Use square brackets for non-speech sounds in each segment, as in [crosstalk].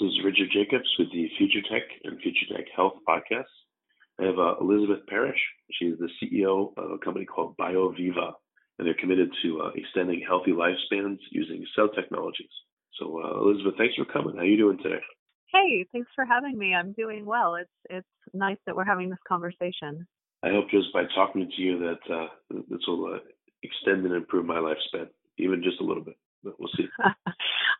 Is Richard Jacobs with the Future Tech and Future Tech Health podcast. I have uh, Elizabeth Parrish. She is the CEO of a company called BioViva, and they're committed to uh, extending healthy lifespans using cell technologies. So, uh, Elizabeth, thanks for coming. How are you doing today? Hey, thanks for having me. I'm doing well. It's it's nice that we're having this conversation. I hope just by talking to you that uh, this will uh, extend and improve my lifespan, even just a little bit but we'll see. [laughs]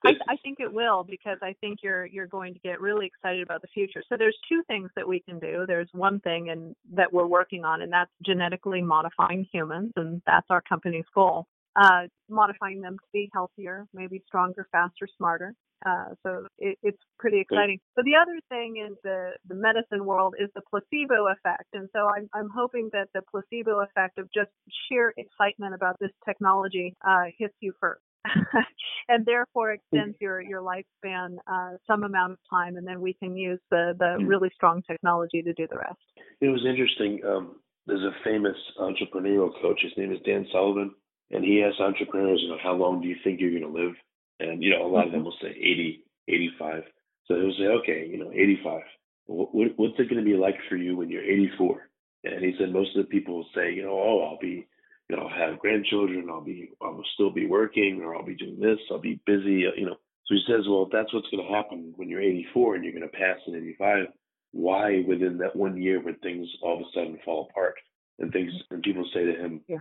I, I, think it will because I think you're you're going to get really excited about the future. So there's two things that we can do. There's one thing and that we're working on, and that's genetically modifying humans, and that's our company's goal. Uh, modifying them to be healthier, maybe stronger, faster, smarter. Uh, so it, it's pretty exciting. But the other thing in the, the medicine world is the placebo effect. And so I'm, I'm hoping that the placebo effect of just sheer excitement about this technology uh, hits you first. [laughs] and therefore extends your your lifespan uh, some amount of time, and then we can use the the mm. really strong technology to do the rest. It was interesting. Um, there's a famous entrepreneurial coach. His name is Dan Sullivan, and he asks entrepreneurs, you know, how long do you think you're going to live? And you know, a lot of them mm-hmm. will say 80, 85. So he'll say, okay, you know, 85. What, what's it going to be like for you when you're 84? And he said most of the people will say, you know, oh, I'll be you know, have grandchildren, I'll be, I'll still be working, or I'll be doing this, I'll be busy, you know. So he says, well, if that's what's going to happen when you're 84 and you're going to pass at 85, why within that one year would things all of a sudden fall apart and things, mm-hmm. and people say to him, yeah.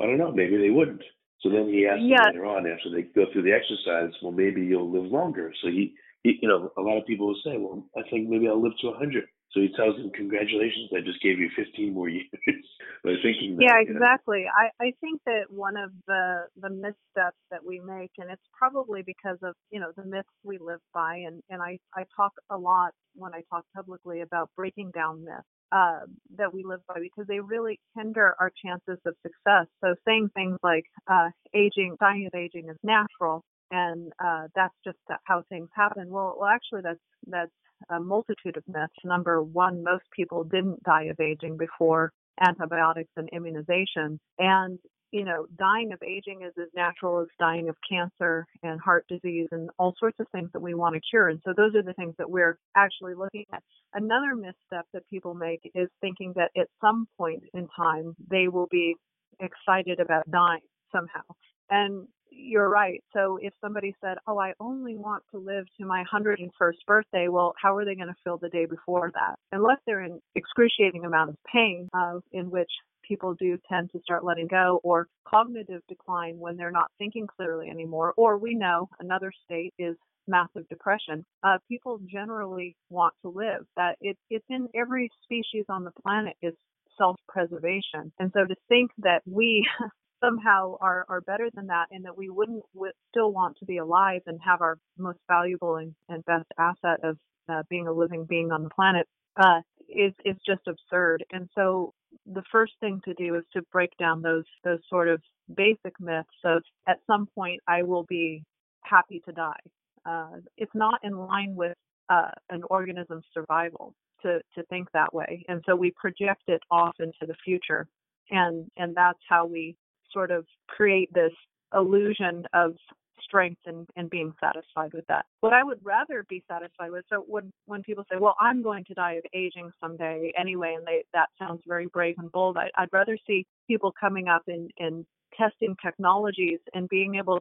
I don't know, maybe they wouldn't. So then he asks yeah. later on after they go through the exercise, well, maybe you'll live longer. So he, he, you know, a lot of people will say, well, I think maybe I'll live to 100. So he tells him, "Congratulations, I just gave you 15 more years." [laughs] by thinking that. Yeah, exactly. You know? I I think that one of the the missteps that we make, and it's probably because of you know the myths we live by, and and I I talk a lot when I talk publicly about breaking down myths. Uh, that we live by because they really hinder our chances of success. So saying things like uh, aging, dying of aging is natural, and uh, that's just how things happen. Well, well, actually, that's that's a multitude of myths. Number one, most people didn't die of aging before antibiotics and immunization. And, you know, dying of aging is as natural as dying of cancer and heart disease and all sorts of things that we want to cure. And so those are the things that we're actually looking at. Another misstep that people make is thinking that at some point in time they will be excited about dying somehow. And you're right. So if somebody said, "Oh, I only want to live to my 101st birthday," well, how are they going to feel the day before that? Unless they're in excruciating amount of pain, in which people do tend to start letting go, or cognitive decline when they're not thinking clearly anymore, or we know another state is massive depression. Uh, people generally want to live. That it, it's in every species on the planet is self-preservation. And so to think that we [laughs] somehow are, are better than that and that we wouldn't w- still want to be alive and have our most valuable and, and best asset of uh, being a living being on the planet uh, is, is just absurd. And so the first thing to do is to break down those, those sort of basic myths of at some point I will be happy to die. Uh, it's not in line with uh, an organism's survival to, to think that way. And so we project it off into the future. And, and that's how we sort of create this illusion of strength and, and being satisfied with that. What I would rather be satisfied with, so when, when people say, well, I'm going to die of aging someday anyway, and they, that sounds very brave and bold, I, would rather see people coming up and, and testing technologies and being able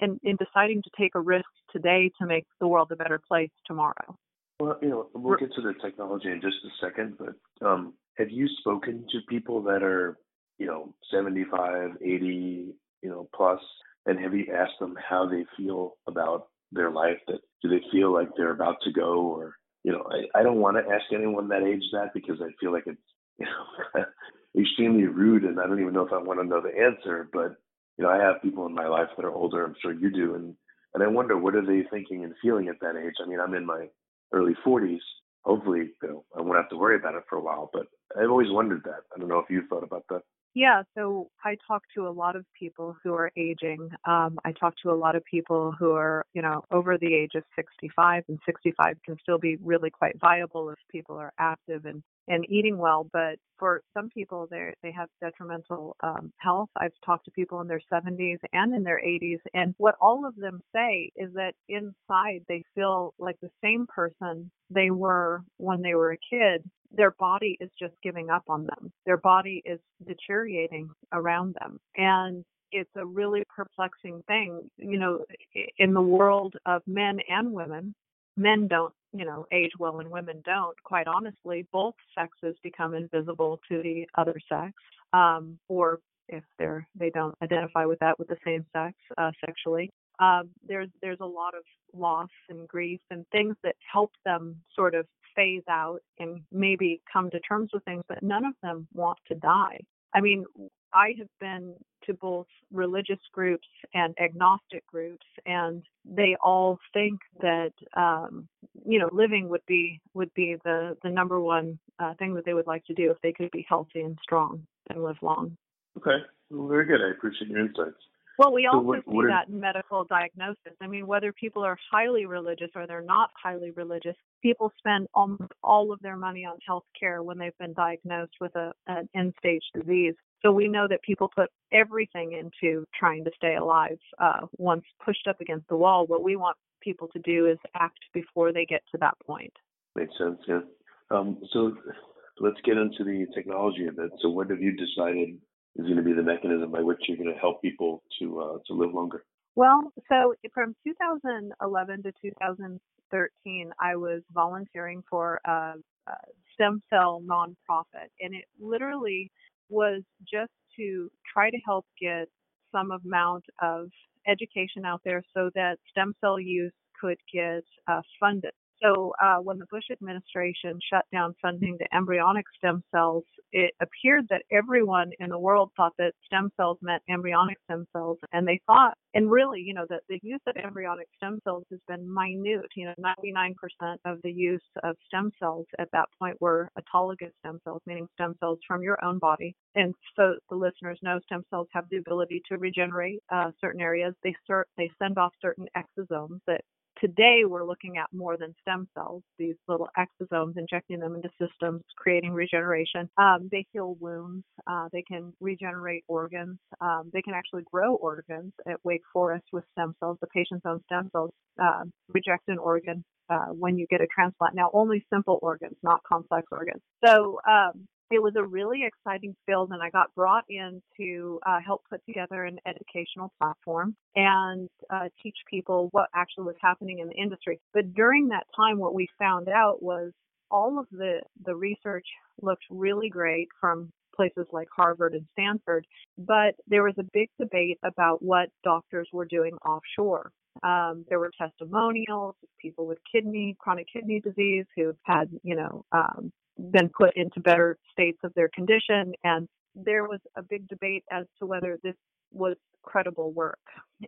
and in deciding to take a risk today to make the world a better place tomorrow. Well, you know, we'll get to the technology in just a second, but um, have you spoken to people that are, you know, 75, 80, you know, plus and have you asked them how they feel about their life? That do they feel like they're about to go, or you know, I, I don't want to ask anyone that age that because I feel like it's [laughs] you know [laughs] extremely rude, and I don't even know if I want to know the answer. But you know, I have people in my life that are older. I'm sure you do, and and I wonder what are they thinking and feeling at that age. I mean, I'm in my early 40s. Hopefully, you know, I won't have to worry about it for a while. But I've always wondered that. I don't know if you've thought about that. Yeah, so I talk to a lot of people who are aging. Um, I talk to a lot of people who are, you know, over the age of 65, and 65 can still be really quite viable if people are active and and eating well. But for some people, they they have detrimental um, health. I've talked to people in their 70s and in their 80s, and what all of them say is that inside they feel like the same person they were when they were a kid. Their body is just giving up on them. Their body is deteriorating around them, and it's a really perplexing thing. You know, in the world of men and women, men don't you know age well and women don't quite honestly both sexes become invisible to the other sex um, or if they're they don't identify with that with the same sex uh, sexually um, there's there's a lot of loss and grief and things that help them sort of phase out and maybe come to terms with things but none of them want to die i mean I have been to both religious groups and agnostic groups, and they all think that um, you know living would be would be the the number one uh, thing that they would like to do if they could be healthy and strong and live long. Okay, well, very good. I appreciate your insights. Well, we also so what, see that in medical diagnosis. I mean, whether people are highly religious or they're not highly religious, people spend almost all of their money on health care when they've been diagnosed with a, an end stage disease. So we know that people put everything into trying to stay alive uh, once pushed up against the wall. What we want people to do is act before they get to that point. Makes sense, yeah. Um, so let's get into the technology of it. So what have you decided is going to be the mechanism by which you're going to help people to uh, to live longer? Well, so from 2011 to 2013, I was volunteering for a, a stem cell nonprofit, and it literally was just to try to help get some amount of education out there so that stem cell use could get uh, funded. So uh, when the Bush administration shut down funding to embryonic stem cells, it appeared that everyone in the world thought that stem cells meant embryonic stem cells, and they thought, and really, you know, that the use of embryonic stem cells has been minute. You know, 99% of the use of stem cells at that point were autologous stem cells, meaning stem cells from your own body. And so the listeners know stem cells have the ability to regenerate uh, certain areas. They cert- they send off certain exosomes that Today, we're looking at more than stem cells, these little exosomes, injecting them into systems, creating regeneration. Um, they heal wounds. Uh, they can regenerate organs. Um, they can actually grow organs at Wake Forest with stem cells. The patient's own stem cells uh, reject an organ uh, when you get a transplant. Now, only simple organs, not complex organs. So, um, it was a really exciting field and I got brought in to uh, help put together an educational platform and uh, teach people what actually was happening in the industry. But during that time, what we found out was all of the, the research looked really great from places like Harvard and Stanford, but there was a big debate about what doctors were doing offshore. Um, there were testimonials of people with kidney, chronic kidney disease who had, you know, um, been put into better states of their condition. And there was a big debate as to whether this was credible work.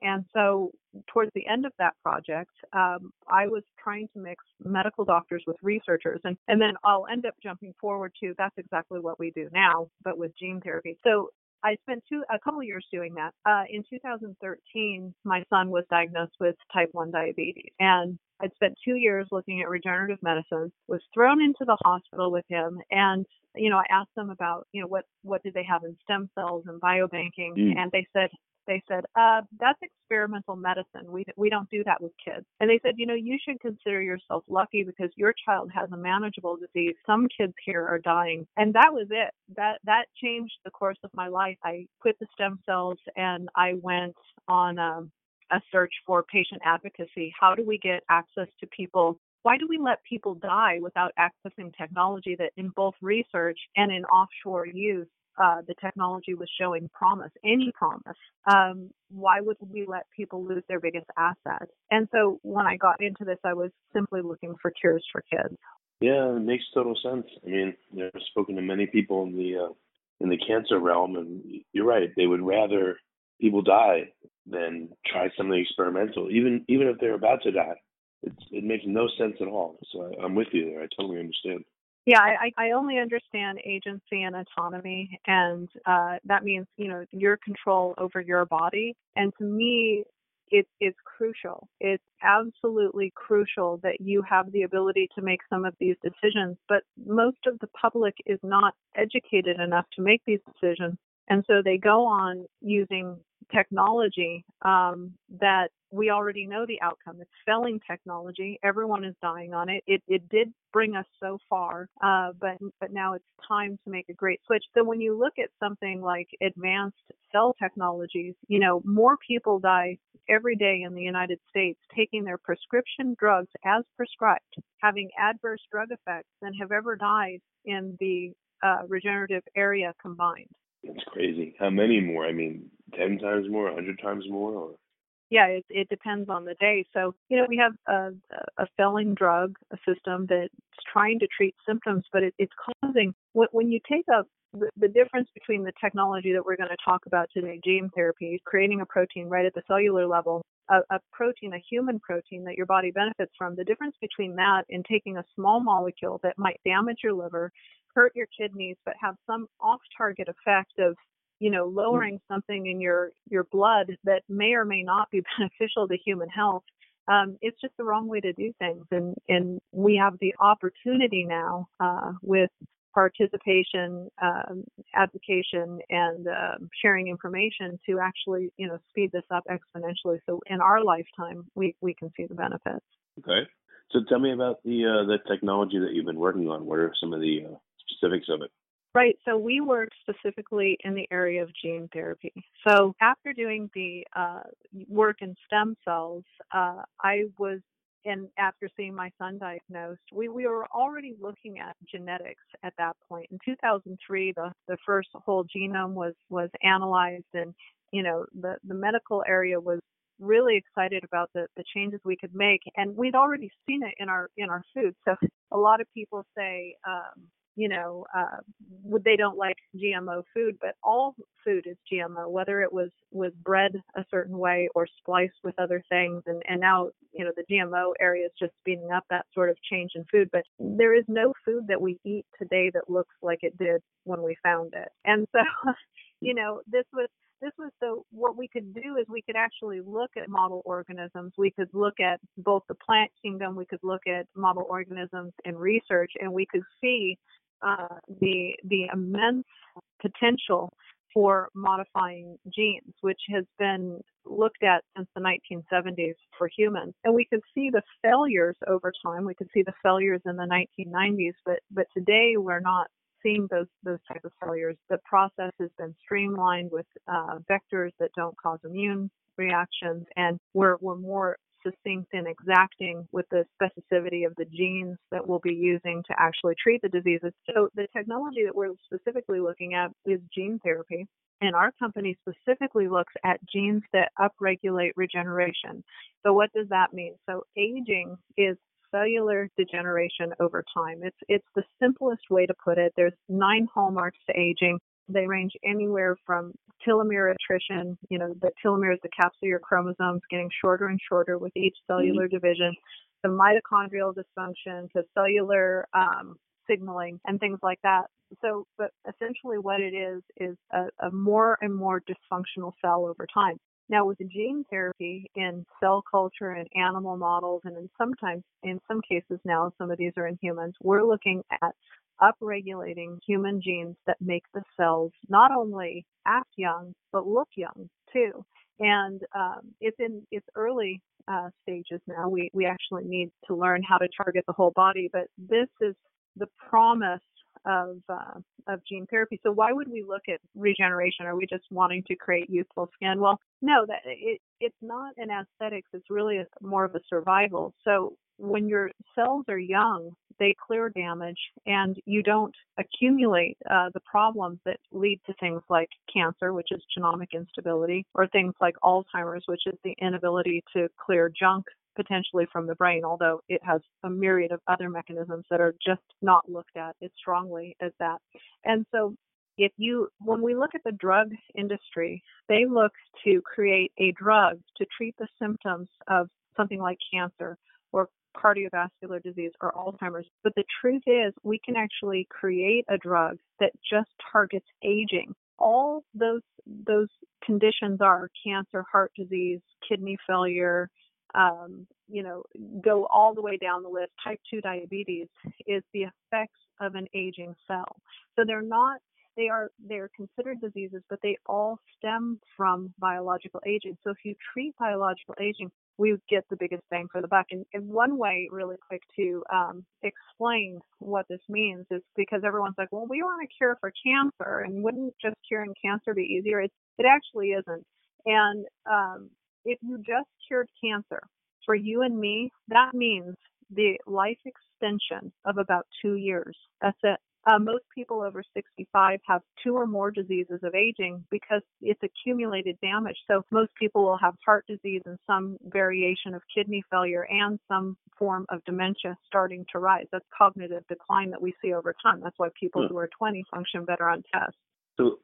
And so, towards the end of that project, um, I was trying to mix medical doctors with researchers. And, and then I'll end up jumping forward to that's exactly what we do now, but with gene therapy. So, I spent two a couple years doing that. Uh, in 2013, my son was diagnosed with type 1 diabetes, and I'd spent two years looking at regenerative medicine. Was thrown into the hospital with him, and you know, I asked them about you know what what did they have in stem cells and biobanking, mm. and they said they said, uh, that's experimental medicine. We, we don't do that with kids. And they said, you know, you should consider yourself lucky because your child has a manageable disease. Some kids here are dying. And that was it. That, that changed the course of my life. I quit the stem cells and I went on um, a search for patient advocacy. How do we get access to people why do we let people die without accessing technology that in both research and in offshore use uh, the technology was showing promise, any promise, um, why would we let people lose their biggest asset? And so when I got into this, I was simply looking for cures for kids. Yeah, it makes total sense. I mean, I've spoken to many people in the uh, in the cancer realm, and you're right. They would rather people die than try something experimental, even even if they're about to die. It's, it makes no sense at all. So I, I'm with you there. I totally understand. Yeah, I, I only understand agency and autonomy, and uh, that means you know your control over your body. And to me, it is crucial. It's absolutely crucial that you have the ability to make some of these decisions. But most of the public is not educated enough to make these decisions, and so they go on using technology um, that we already know the outcome. It's failing technology. Everyone is dying on it. It, it did bring us so far, uh, but but now it's time to make a great switch. So when you look at something like advanced cell technologies, you know more people die every day in the United States taking their prescription drugs as prescribed, having adverse drug effects than have ever died in the uh, regenerative area combined. It's crazy. How many more? I mean, ten times more, hundred times more, or yeah, it, it depends on the day. So, you know, we have a, a failing drug a system that's trying to treat symptoms, but it, it's causing, when, when you take up the, the difference between the technology that we're going to talk about today, gene therapy, creating a protein right at the cellular level, a, a, protein, a human protein that your body benefits from, the difference between that and taking a small molecule that might damage your liver, hurt your kidneys, but have some off target effect of you know, hmm. lowering something in your your blood that may or may not be [laughs] beneficial to human health. Um, it's just the wrong way to do things, and and we have the opportunity now uh, with participation, um, advocation, and uh, sharing information to actually, you know, speed this up exponentially. So in our lifetime, we, we can see the benefits. Okay. So tell me about the uh, the technology that you've been working on. What are some of the uh, specifics of it? Right. So we work specifically in the area of gene therapy. So after doing the uh, work in stem cells, uh, I was, and after seeing my son diagnosed, we, we were already looking at genetics at that point. In 2003, the, the first whole genome was, was analyzed and, you know, the, the medical area was really excited about the, the changes we could make and we'd already seen it in our in our food so a lot of people say um, you know, uh, they don't like GMO food, but all food is GMO, whether it was was bred a certain way or spliced with other things. And and now, you know, the GMO area is just speeding up that sort of change in food. But there is no food that we eat today that looks like it did when we found it. And so, [laughs] you know, this was this was so what we could do is we could actually look at model organisms. We could look at both the plant kingdom, we could look at model organisms in research, and we could see uh, the the immense potential for modifying genes, which has been looked at since the 1970s for humans. And we could see the failures over time. We could see the failures in the 1990s, but but today we're not seeing those those type of failures. The process has been streamlined with uh, vectors that don't cause immune reactions, and we're we're more succinct and exacting with the specificity of the genes that we'll be using to actually treat the diseases. So the technology that we're specifically looking at is gene therapy. And our company specifically looks at genes that upregulate regeneration. So what does that mean? So aging is cellular degeneration over time. It's it's the simplest way to put it. There's nine hallmarks to aging. They range anywhere from telomere attrition, you know, the telomeres, the caps of your chromosomes getting shorter and shorter with each cellular mm-hmm. division, to mitochondrial dysfunction, to cellular um, signaling, and things like that. So, but essentially what it is, is a, a more and more dysfunctional cell over time. Now with gene therapy in cell culture and animal models and in sometimes in some cases now some of these are in humans, we're looking at upregulating human genes that make the cells not only act young but look young too. And um, it's in its early uh, stages now. We we actually need to learn how to target the whole body, but this is the promise of uh, of gene therapy. So why would we look at regeneration? Are we just wanting to create youthful skin? Well, no, that it it's not an aesthetics. It's really a, more of a survival. So when your cells are young, they clear damage, and you don't accumulate uh, the problems that lead to things like cancer, which is genomic instability, or things like Alzheimer's, which is the inability to clear junk potentially from the brain, although it has a myriad of other mechanisms that are just not looked at as strongly as that. And so if you when we look at the drug industry, they look to create a drug to treat the symptoms of something like cancer or cardiovascular disease or Alzheimer's. But the truth is we can actually create a drug that just targets aging. All those those conditions are cancer, heart disease, kidney failure, um, you know, go all the way down the list. Type 2 diabetes is the effects of an aging cell. So they're not, they are, they're considered diseases, but they all stem from biological aging. So if you treat biological aging, we get the biggest bang for the buck. And, and one way, really quick, to um, explain what this means is because everyone's like, well, we want a cure for cancer, and wouldn't just curing cancer be easier? It, it actually isn't. And um, if you just cured cancer, for you and me, that means the life extension of about two years. That's it. Uh, most people over 65 have two or more diseases of aging because it's accumulated damage. So most people will have heart disease and some variation of kidney failure and some form of dementia starting to rise. That's cognitive decline that we see over time. That's why people hmm. who are 20 function better on tests. So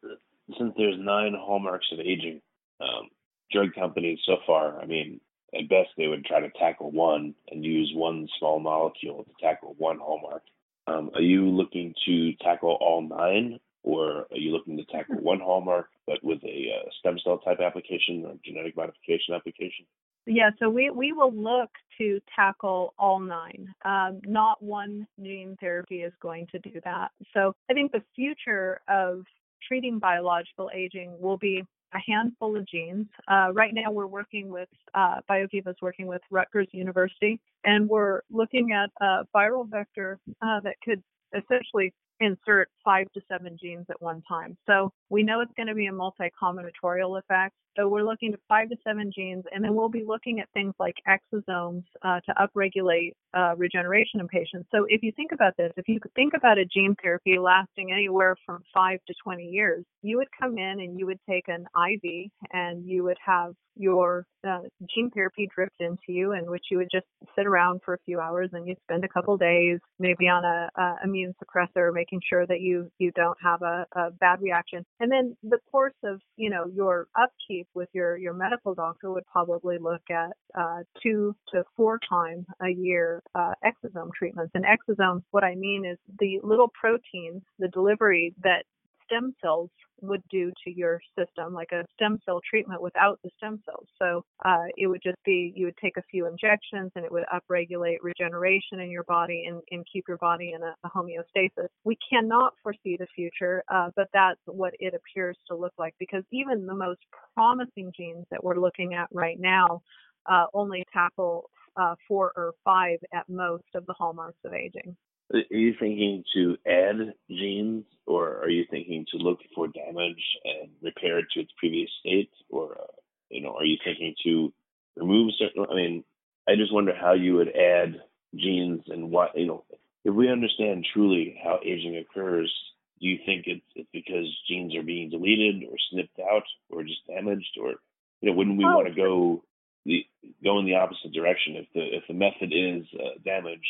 since there's nine hallmarks of aging, um, drug companies so far, I mean, at best they would try to tackle one and use one small molecule to tackle one hallmark. Um, are you looking to tackle all nine, or are you looking to tackle one hallmark but with a uh, stem cell type application or genetic modification application? Yeah, so we, we will look to tackle all nine. Um, not one gene therapy is going to do that. So I think the future of treating biological aging will be a handful of genes. Uh, right now, we're working with uh, BioViva is working with Rutgers University, and we're looking at a viral vector uh, that could essentially insert five to seven genes at one time. So we know it's going to be a multi-combinatorial effect. So we're looking at five to seven genes, and then we'll be looking at things like exosomes uh, to upregulate uh, regeneration in patients. So if you think about this, if you think about a gene therapy lasting anywhere from five to 20 years, you would come in and you would take an IV and you would have your uh, gene therapy dripped into you, in which you would just sit around for a few hours and you'd spend a couple days maybe on a, a immune suppressor, making sure that you you don't have a, a bad reaction. And then the course of you know your upkeep with your your medical doctor would probably look at uh, two to four times a year uh, exosome treatments. And exosomes, what I mean is the little proteins, the delivery that stem cells would do to your system, like a stem cell treatment without the stem cells. So uh, it would just be you would take a few injections and it would upregulate regeneration in your body and, and keep your body in a, a homeostasis. We cannot foresee the future, uh, but that's what it appears to look like because even the most promising genes that we're looking at right now uh, only tackle uh, four or five at most of the hallmarks of aging. Are you thinking to add genes, or are you thinking to look for damage and repair it to its previous state, or uh, you know, are you thinking to remove certain? I mean, I just wonder how you would add genes and what you know. If we understand truly how aging occurs, do you think it's it's because genes are being deleted or snipped out or just damaged, or you know, wouldn't we oh. want to go the go in the opposite direction if the if the method is uh, damage?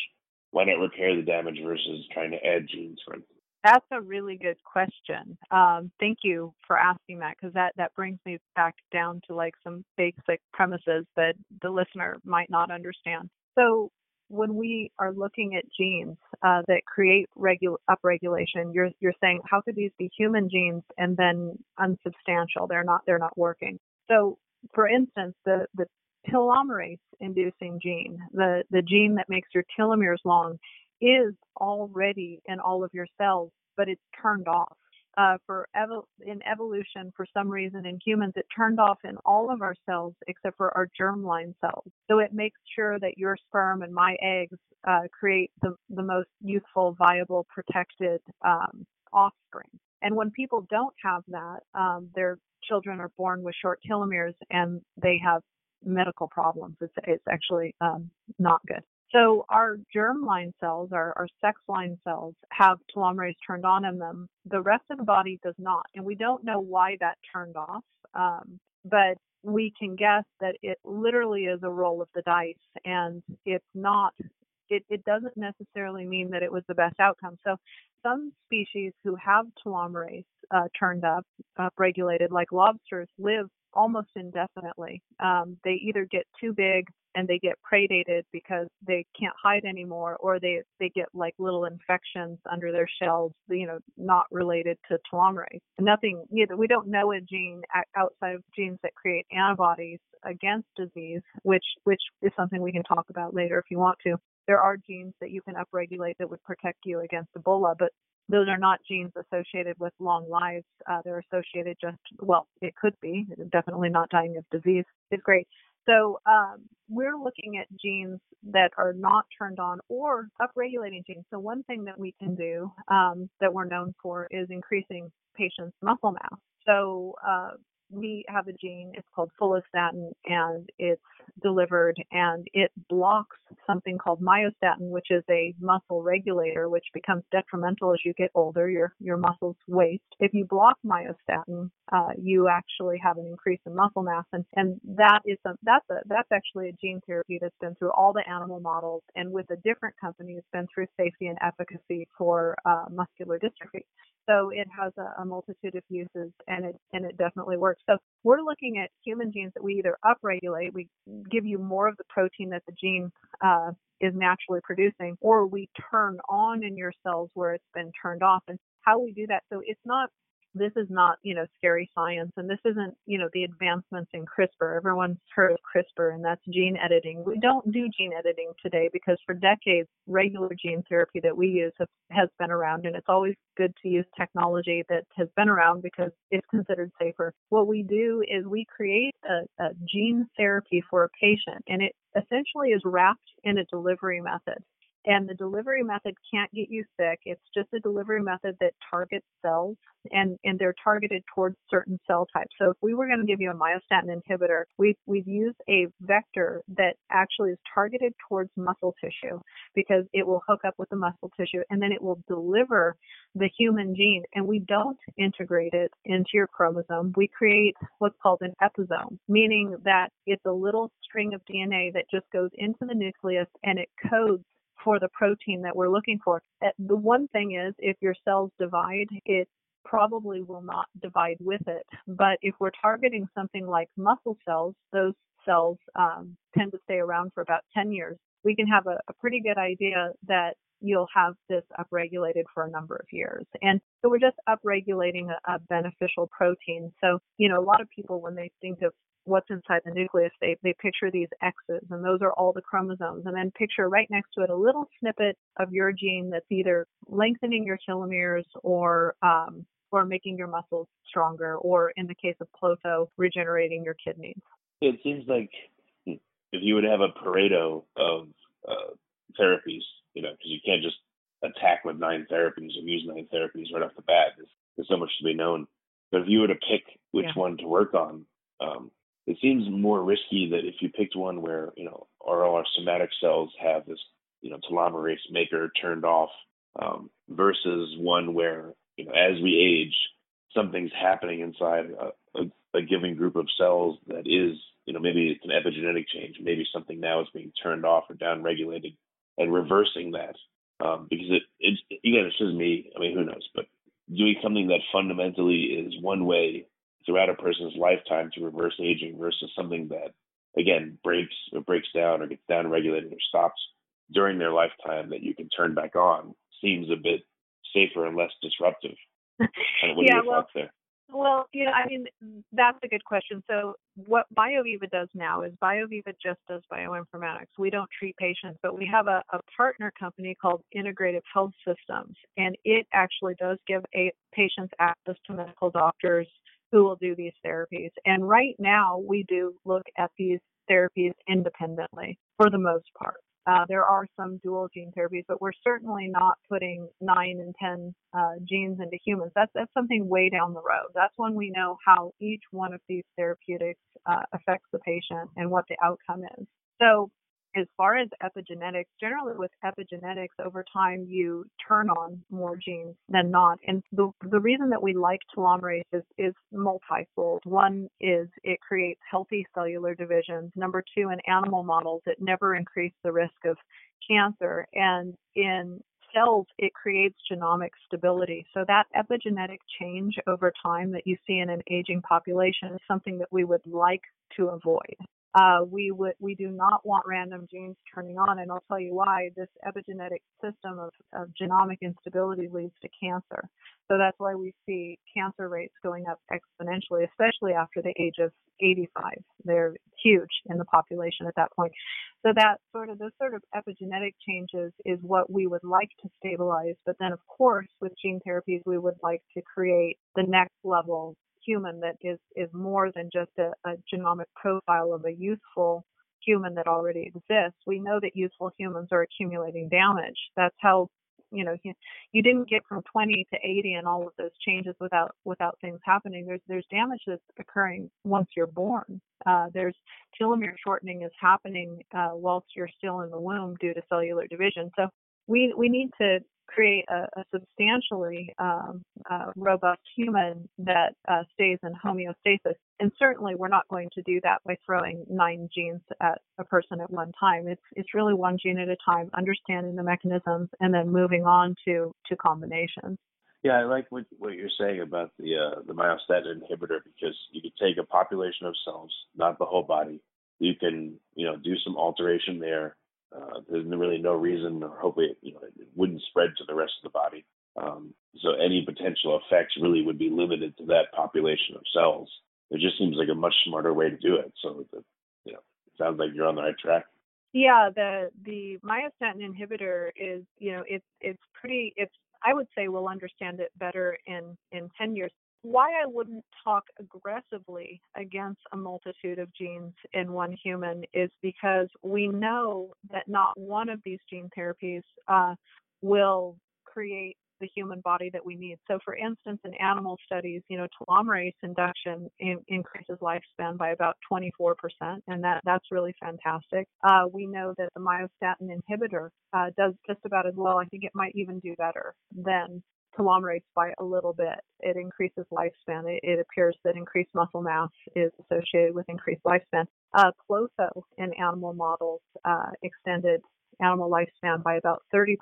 Why not repair the damage versus trying to add genes, for instance? That's a really good question. Um, thank you for asking that because that, that brings me back down to like some basic premises that the listener might not understand. So when we are looking at genes uh, that create regu- upregulation, you're you're saying how could these be human genes and then unsubstantial? They're not they're not working. So, for instance, the the telomerase inducing gene, the the gene that makes your telomeres long, is already in all of your cells, but it's turned off uh, for evo- in evolution, for some reason in humans, it turned off in all of our cells except for our germline cells. So it makes sure that your sperm and my eggs uh, create the, the most youthful, viable, protected um, offspring. And when people don't have that, um, their children are born with short telomeres and they have medical problems. It's, it's actually um, not good. So our germline cells, our, our sex line cells, have telomerase turned on in them. The rest of the body does not, and we don't know why that turned off. Um, but we can guess that it literally is a roll of the dice, and it's not. It, it doesn't necessarily mean that it was the best outcome. So some species who have telomerase uh, turned up, upregulated, like lobsters, live almost indefinitely. Um, they either get too big and they get predated because they can't hide anymore or they they get like little infections under their shells you know not related to telomerase nothing either we don't know a gene outside of genes that create antibodies against disease which which is something we can talk about later if you want to there are genes that you can upregulate that would protect you against ebola but those are not genes associated with long lives. Uh, they're associated just, well, it could be, definitely not dying of disease is great. So um, we're looking at genes that are not turned on or upregulating genes. So one thing that we can do um, that we're known for is increasing patients' muscle mass. So uh, we have a gene, it's called follistatin, and it's delivered and it blocks something called myostatin, which is a muscle regulator, which becomes detrimental as you get older. Your your muscles waste. If you block myostatin, uh, you actually have an increase in muscle mass, and and that is a, that's a that's actually a gene therapy that's been through all the animal models, and with a different company, it's been through safety and efficacy for uh, muscular dystrophy. So it has a, a multitude of uses, and it and it definitely works. So we're looking at human genes that we either upregulate, we give you more of the protein that the gene uh, is naturally producing, or we turn on in your cells where it's been turned off. And how we do that, so it's not this is not, you know, scary science and this isn't, you know, the advancements in CRISPR. Everyone's heard of CRISPR and that's gene editing. We don't do gene editing today because for decades, regular gene therapy that we use have, has been around and it's always good to use technology that has been around because it's considered safer. What we do is we create a, a gene therapy for a patient and it essentially is wrapped in a delivery method and the delivery method can't get you sick. It's just a delivery method that targets cells and, and they're targeted towards certain cell types. So if we were going to give you a myostatin inhibitor, we've, we've used a vector that actually is targeted towards muscle tissue because it will hook up with the muscle tissue and then it will deliver the human gene and we don't integrate it into your chromosome. We create what's called an episome, meaning that it's a little string of DNA that just goes into the nucleus and it codes for the protein that we're looking for. Uh, the one thing is if your cells divide, it probably will not divide with it. But if we're targeting something like muscle cells, those cells um, tend to stay around for about 10 years. We can have a, a pretty good idea that you'll have this upregulated for a number of years. And so we're just upregulating a, a beneficial protein. So, you know, a lot of people, when they think of what's inside the nucleus, they, they picture these X's, and those are all the chromosomes. And then picture right next to it a little snippet of your gene that's either lengthening your telomeres or um, or making your muscles stronger, or in the case of Clotho, regenerating your kidneys. It seems like if you would have a Pareto of uh, therapies, you know, because you can't just attack with nine therapies and use nine therapies right off the bat. There's, there's so much to be known. But if you were to pick which yeah. one to work on, um, it seems more risky that if you picked one where you know all our somatic cells have this you know telomerase maker turned off um, versus one where you know as we age something's happening inside a, a, a given group of cells that is you know maybe it's an epigenetic change maybe something now is being turned off or downregulated and reversing that um, because it, it again it's just me I mean who knows but doing something that fundamentally is one way throughout a person's lifetime to reverse aging versus something that again breaks or breaks down or gets down regulated or stops during their lifetime that you can turn back on seems a bit safer and less disruptive. [laughs] what yeah, are your well? Well, you know, I mean, that's a good question. So, what BioViva does now is BioViva just does bioinformatics. We don't treat patients, but we have a, a partner company called Integrative Health Systems, and it actually does give a, patients access to medical doctors who will do these therapies. And right now, we do look at these therapies independently for the most part. Uh, there are some dual gene therapies, but we're certainly not putting nine and ten uh, genes into humans. That's that's something way down the road. That's when we know how each one of these therapeutics uh, affects the patient and what the outcome is. So as far as epigenetics, generally with epigenetics, over time you turn on more genes than not. And the, the reason that we like telomerase is, is multifold. One is it creates healthy cellular divisions. Number two, in animal models, it never increased the risk of cancer. And in cells, it creates genomic stability. So that epigenetic change over time that you see in an aging population is something that we would like to avoid uh, we would we do not want random genes turning on, and I'll tell you why. This epigenetic system of, of genomic instability leads to cancer. So that's why we see cancer rates going up exponentially, especially after the age of 85. They're huge in the population at that point. So that sort of those sort of epigenetic changes is what we would like to stabilize. But then, of course, with gene therapies, we would like to create the next level human that is, is more than just a, a genomic profile of a youthful human that already exists. We know that youthful humans are accumulating damage. That's how you know you, you didn't get from 20 to 80 and all of those changes without without things happening there's there's damage that's occurring once you're born uh, there's telomere shortening is happening uh, whilst you're still in the womb due to cellular division so we we need to create a, a substantially um, uh, robust human that uh, stays in homeostasis. And certainly, we're not going to do that by throwing nine genes at a person at one time. It's it's really one gene at a time, understanding the mechanisms, and then moving on to to combinations. Yeah, I like what, what you're saying about the uh, the myostatin inhibitor because you could take a population of cells, not the whole body. You can you know do some alteration there uh, there's really no reason, or hopefully, it, you know, it wouldn't spread to the rest of the body. Um, so any potential effects really would be limited to that population of cells. It just seems like a much smarter way to do it. So, the, you know, it sounds like you're on the right track. Yeah, the the myostatin inhibitor is, you know, it's it's pretty. It's I would say we'll understand it better in in 10 years why I wouldn't talk aggressively against a multitude of genes in one human is because we know that not one of these gene therapies uh, will create the human body that we need. So, for instance, in animal studies, you know, telomerase induction in, increases lifespan by about 24%, and that, that's really fantastic. Uh, we know that the myostatin inhibitor uh, does just about as well. I think it might even do better than telomerase by a little bit. It increases lifespan. It, it appears that increased muscle mass is associated with increased lifespan. Uh, Clotho in animal models uh, extended animal lifespan by about 30%,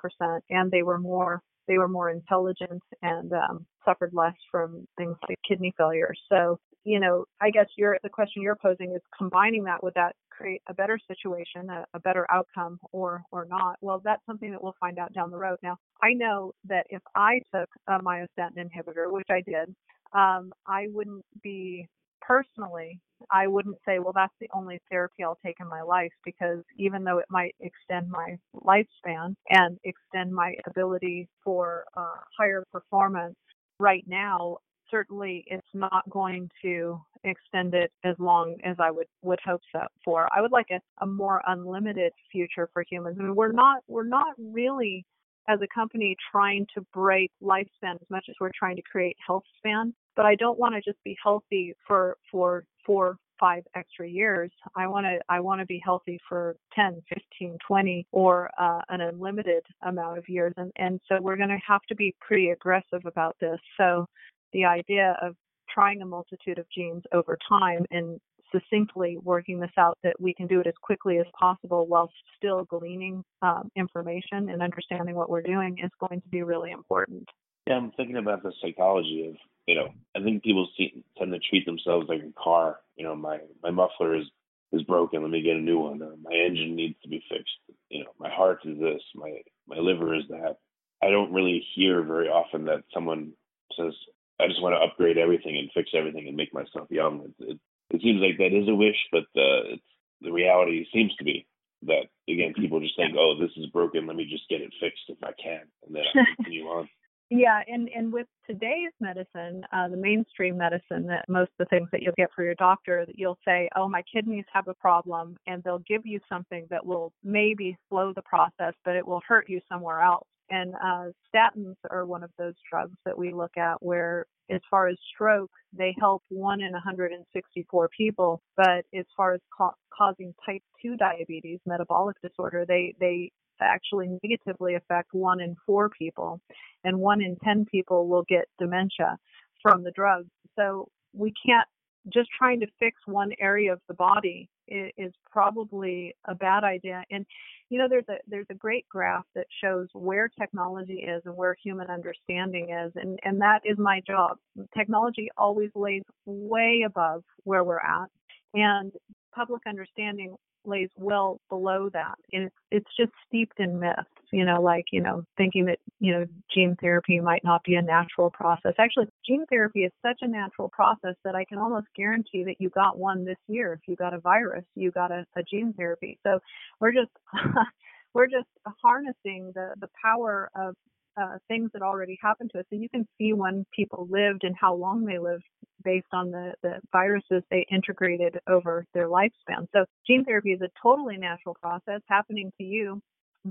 and they were more they were more intelligent and um, suffered less from things like kidney failure. So, you know, I guess you're, the question you're posing is combining that with that create a better situation, a, a, better outcome, or or not? Well, that's something that we'll find out down the road. Now, I know that if I took a myostatin inhibitor, which I did, um, I wouldn't be personally. I wouldn't say, well, that's the only therapy I'll take in my life because even though it might extend my lifespan and extend my ability for uh, higher performance, right now certainly it's not going to extend it as long as I would would hope so for. I would like a, a more unlimited future for humans. I mean, we're not we're not really as a company trying to break lifespan as much as we're trying to create health span. But I don't want to just be healthy for for four five extra years. I want to I want to be healthy for 10, 15, 20 or uh, an unlimited amount of years and and so we're going to have to be pretty aggressive about this. So the idea of trying a multitude of genes over time and succinctly working this out that we can do it as quickly as possible while still gleaning um, information and understanding what we're doing is going to be really important. Yeah, I'm thinking about the psychology of, you know, I think people see, tend to treat themselves like a car. You know, my, my muffler is is broken. Let me get a new one. Or my engine needs to be fixed. You know, my heart is this. My my liver is that. I don't really hear very often that someone says, "I just want to upgrade everything and fix everything and make myself young." It, it, it seems like that is a wish, but uh, it's the reality seems to be that again people just think, "Oh, this is broken. Let me just get it fixed if I can," and then I [laughs] continue on. Yeah, and and with today's medicine, uh, the mainstream medicine, that most of the things that you'll get for your doctor, that you'll say, "Oh, my kidneys have a problem," and they'll give you something that will maybe slow the process, but it will hurt you somewhere else. And uh, statins are one of those drugs that we look at where, as far as stroke, they help one in 164 people, but as far as ca- causing type 2 diabetes, metabolic disorder, they they actually negatively affect one in four people, and one in 10 people will get dementia from the drugs. So we can't just trying to fix one area of the body is probably a bad idea. And you know, there's a there's a great graph that shows where technology is and where human understanding is, and and that is my job. Technology always lays way above where we're at, and public understanding lays well below that. And it's, it's just steeped in myths, you know, like, you know, thinking that, you know, gene therapy might not be a natural process. Actually, gene therapy is such a natural process that I can almost guarantee that you got one this year. If you got a virus, you got a, a gene therapy. So we're just, [laughs] we're just harnessing the, the power of uh, things that already happened to us. So you can see when people lived and how long they lived based on the, the viruses they integrated over their lifespan. So gene therapy is a totally natural process happening to you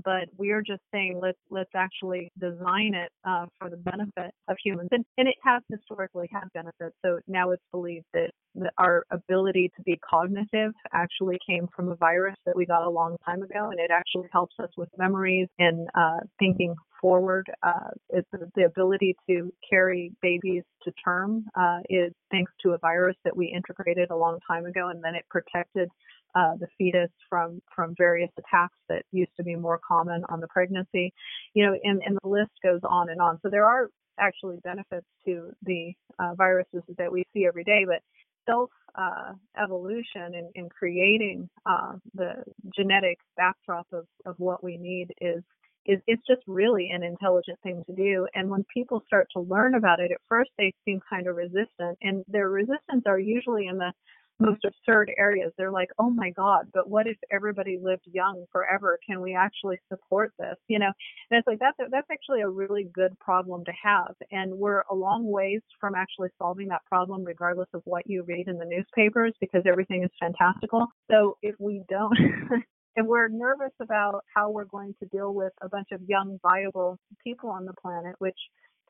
but we're just saying let's let's actually design it uh, for the benefit of humans, and and it has historically had benefits. So now it's believed that, that our ability to be cognitive actually came from a virus that we got a long time ago, and it actually helps us with memories and uh, thinking forward. Uh, it's the ability to carry babies to term uh, is thanks to a virus that we integrated a long time ago, and then it protected uh, the fetus from from various attacks that used to be more common on the pregnancy, you know, and, and the list goes on and on. So there are actually benefits to the uh, viruses that we see every day, but self uh, evolution and, in creating uh, the genetic backdrop of, of what we need is is it's just really an intelligent thing to do. And when people start to learn about it, at first they seem kind of resistant, and their resistance are usually in the most absurd areas. They're like, oh my God, but what if everybody lived young forever? Can we actually support this? You know, and it's like that's a, that's actually a really good problem to have, and we're a long ways from actually solving that problem, regardless of what you read in the newspapers, because everything is fantastical. So if we don't. [laughs] if we're nervous about how we're going to deal with a bunch of young, viable people on the planet, which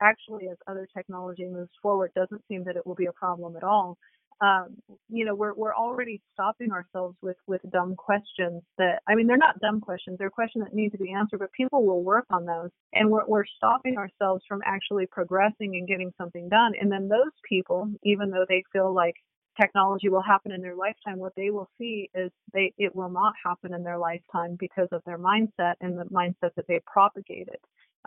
actually, as other technology moves forward, doesn't seem that it will be a problem at all um, you know, we're we're already stopping ourselves with with dumb questions that I mean they're not dumb questions, they're questions that need to be answered, but people will work on those. And we're we're stopping ourselves from actually progressing and getting something done. And then those people, even though they feel like technology will happen in their lifetime, what they will see is they it will not happen in their lifetime because of their mindset and the mindset that they propagated.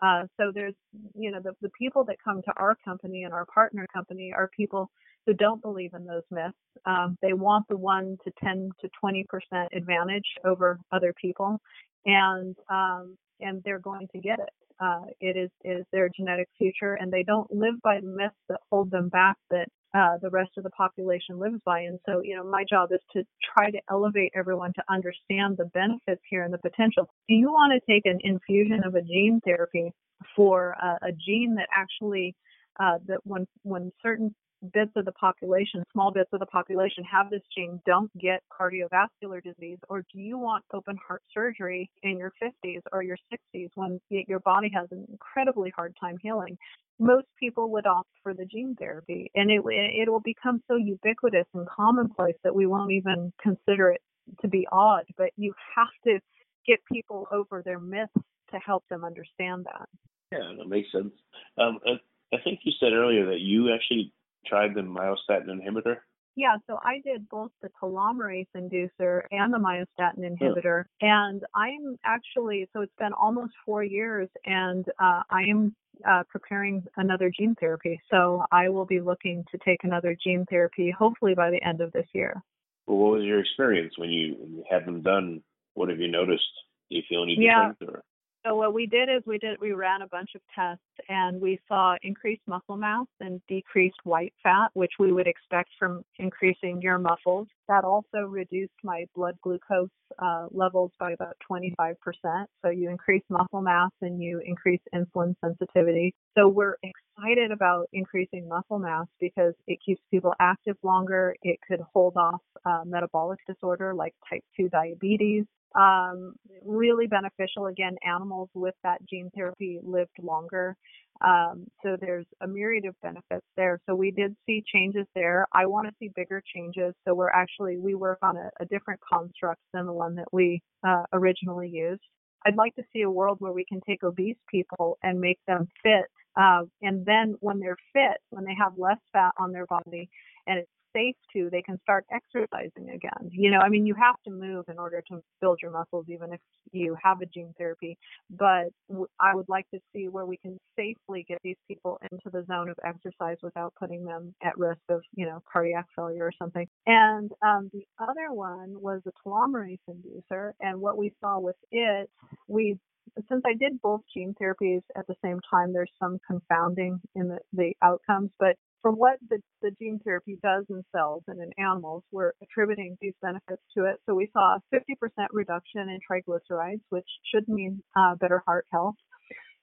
Uh, so there's, you know, the, the people that come to our company and our partner company are people who don't believe in those myths. Um, they want the one to 10 to 20 percent advantage over other people, and um, and they're going to get it. Uh, it is is their genetic future, and they don't live by the myths that hold them back that uh, the rest of the population lives by. And so, you know, my job is to try to elevate everyone to understand the benefits here and the potential. Do you want to take an infusion of a gene therapy for uh, a gene that actually uh, that when when certain bits of the population, small bits of the population have this gene don't get cardiovascular disease? Or do you want open heart surgery in your 50s or your 60s when your body has an incredibly hard time healing? Most people would opt for the gene therapy and it, it will become so ubiquitous and commonplace that we won't even consider it to be odd, but you have to get people over their myths to help them understand that. Yeah, that makes sense. Um, I think you said earlier that you actually tried the myostatin inhibitor? Yeah, so I did both the telomerase inducer and the myostatin inhibitor. And I'm actually, so it's been almost four years, and uh, I am uh, preparing another gene therapy. So I will be looking to take another gene therapy hopefully by the end of this year. Well, what was your experience when you, when you had them done? What have you noticed? Do you feel any? Yeah. Or? So what we did is we did we ran a bunch of tests and we saw increased muscle mass and decreased white fat, which we would expect from increasing your muscles. That also reduced my blood glucose uh, levels by about 25%. So you increase muscle mass and you increase insulin sensitivity. So we're excited about increasing muscle mass because it keeps people active longer. It could hold off uh, metabolic disorder like type 2 diabetes um, really beneficial. Again, animals with that gene therapy lived longer. Um, so there's a myriad of benefits there. So we did see changes there. I want to see bigger changes. So we're actually, we work on a, a different construct than the one that we uh, originally used. I'd like to see a world where we can take obese people and make them fit. Uh, and then when they're fit, when they have less fat on their body and it's safe to, they can start exercising again. You know, I mean, you have to move in order to build your muscles, even if you have a gene therapy. But I would like to see where we can safely get these people into the zone of exercise without putting them at risk of, you know, cardiac failure or something. And um, the other one was a telomerase inducer. And what we saw with it, we since I did both gene therapies at the same time, there's some confounding in the, the outcomes, but for what the, the gene therapy does in cells and in animals, we're attributing these benefits to it. So we saw a 50% reduction in triglycerides, which should mean uh, better heart health.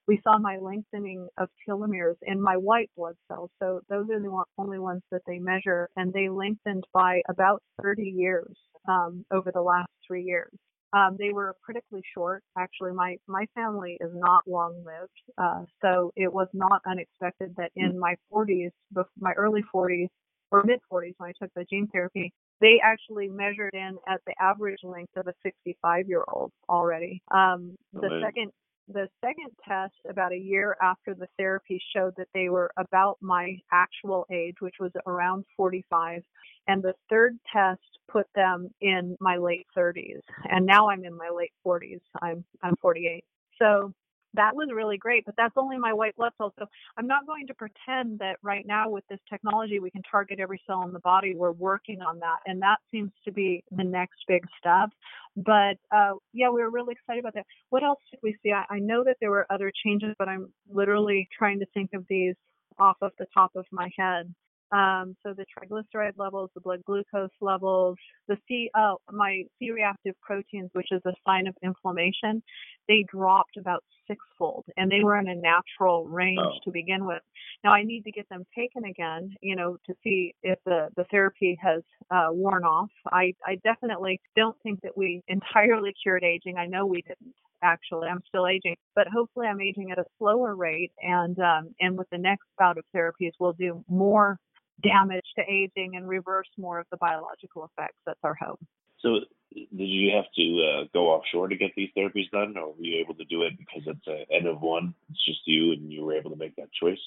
We saw my lengthening of telomeres in my white blood cells. So those are the only ones that they measure, and they lengthened by about 30 years um, over the last three years. Um, they were critically short. Actually, my my family is not long lived, uh, so it was not unexpected that in hmm. my 40s, my early 40s or mid 40s, when I took the gene therapy, they actually measured in at the average length of a 65 year old already. Um, the second the second test, about a year after the therapy, showed that they were about my actual age, which was around 45. And the third test put them in my late 30s. And now I'm in my late 40s. I'm I'm 48. So that was really great, but that's only my white blood cells. So I'm not going to pretend that right now with this technology we can target every cell in the body. We're working on that, and that seems to be the next big step. But uh, yeah, we were really excited about that. What else did we see? I, I know that there were other changes, but I'm literally trying to think of these off of the top of my head. Um, so the triglyceride levels, the blood glucose levels, the C, oh, my C-reactive proteins, which is a sign of inflammation, they dropped about sixfold, and they were in a natural range oh. to begin with. Now I need to get them taken again, you know, to see if the the therapy has uh, worn off. I I definitely don't think that we [laughs] entirely cured aging. I know we didn't actually. I'm still aging, but hopefully I'm aging at a slower rate. And um, and with the next bout of therapies, we'll do more damage to aging and reverse more of the biological effects. That's our hope. So, did you have to uh, go offshore to get these therapies done, or were you able to do it because it's an N of one? It's just you, and you were able to make that choice.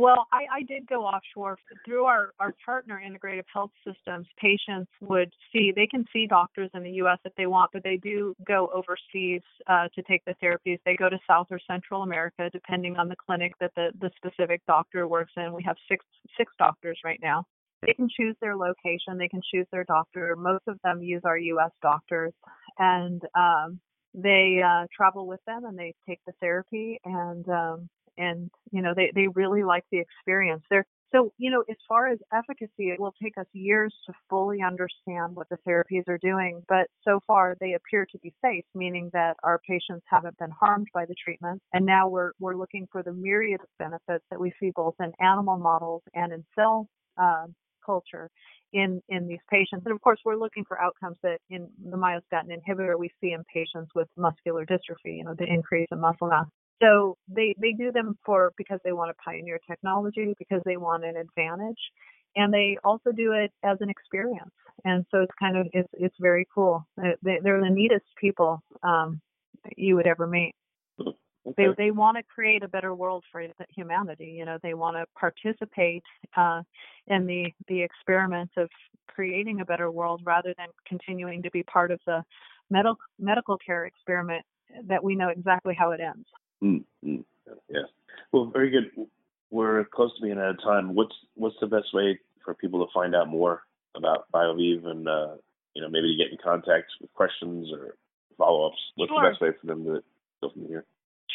Well, I, I did go offshore through our, our partner integrative health systems. Patients would see, they can see doctors in the U.S. if they want, but they do go overseas uh, to take the therapies. They go to South or Central America, depending on the clinic that the, the specific doctor works in. We have six, six doctors right now. They can choose their location, they can choose their doctor. Most of them use our U.S. doctors, and um, they uh, travel with them and they take the therapy and um, and you know they they really like the experience they're so you know as far as efficacy it will take us years to fully understand what the therapies are doing but so far they appear to be safe meaning that our patients haven't been harmed by the treatment and now we're we're looking for the myriad of benefits that we see both in animal models and in cell uh, culture in in these patients. And of course, we're looking for outcomes that in the myostatin inhibitor we see in patients with muscular dystrophy, you know, the increase in muscle mass. So they, they do them for because they want to pioneer technology, because they want an advantage, and they also do it as an experience. And so it's kind of it's it's very cool. They, they're the neatest people um, you would ever meet. Okay. They they want to create a better world for humanity. You know, they want to participate uh, in the the experiment of creating a better world rather than continuing to be part of the medical medical care experiment that we know exactly how it ends. Mm-hmm. Yeah. Well, very good. We're close to being out of time. What's what's the best way for people to find out more about BioViva and uh, you know, maybe to get in contact with questions or follow ups? What's sure. the best way for them to go from here?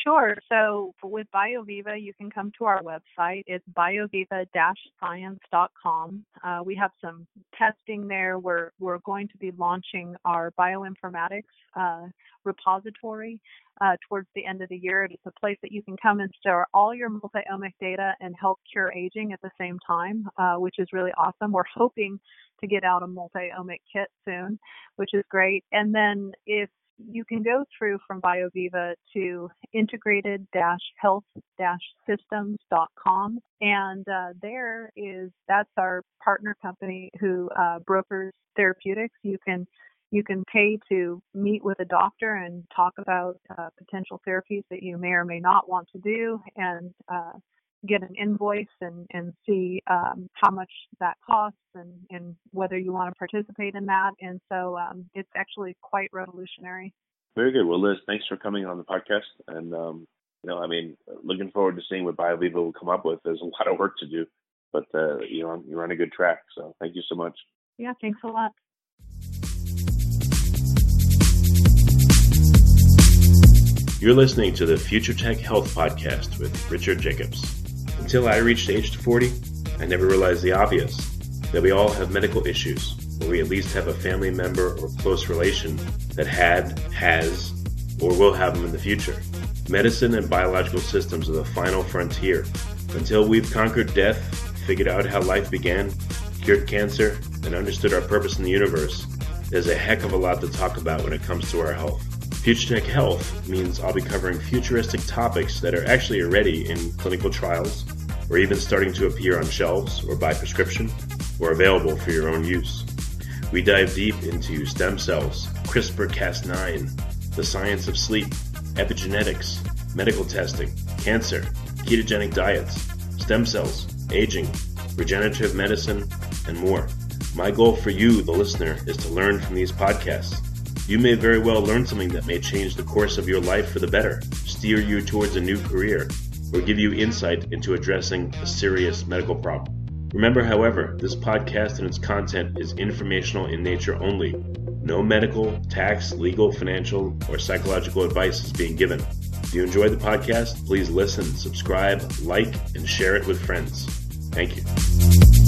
Sure. So with BioViva, you can come to our website. It's bioviva-science.com. Uh, we have some testing there. We're we're going to be launching our bioinformatics uh, repository uh, towards the end of the year. It's a place that you can come and store all your multi-omic data and help cure aging at the same time, uh, which is really awesome. We're hoping to get out a multi-omic kit soon, which is great. And then if you can go through from BioViva to integrated-health-systems.com, and uh, there is that's our partner company who uh, brokers therapeutics. You can you can pay to meet with a doctor and talk about uh, potential therapies that you may or may not want to do, and uh, get an invoice and, and see um, how much that costs and, and whether you want to participate in that. And so um, it's actually quite revolutionary. Very good. Well, Liz, thanks for coming on the podcast. And, um, you know, I mean, looking forward to seeing what BioViva will come up with. There's a [laughs] lot of work to do, but, uh, you know, you're on a good track. So thank you so much. Yeah, thanks a lot. You're listening to the Future Tech Health Podcast with Richard Jacobs. Until I reached the age of 40, I never realized the obvious that we all have medical issues, or we at least have a family member or close relation that had, has, or will have them in the future. Medicine and biological systems are the final frontier. Until we've conquered death, figured out how life began, cured cancer, and understood our purpose in the universe, there's a heck of a lot to talk about when it comes to our health. Future Tech Health means I'll be covering futuristic topics that are actually already in clinical trials, or even starting to appear on shelves or by prescription, or available for your own use. We dive deep into stem cells, CRISPR Cas9, the science of sleep, epigenetics, medical testing, cancer, ketogenic diets, stem cells, aging, regenerative medicine, and more. My goal for you, the listener, is to learn from these podcasts you may very well learn something that may change the course of your life for the better, steer you towards a new career, or give you insight into addressing a serious medical problem. Remember, however, this podcast and its content is informational in nature only. No medical, tax, legal, financial, or psychological advice is being given. If you enjoyed the podcast, please listen, subscribe, like, and share it with friends. Thank you.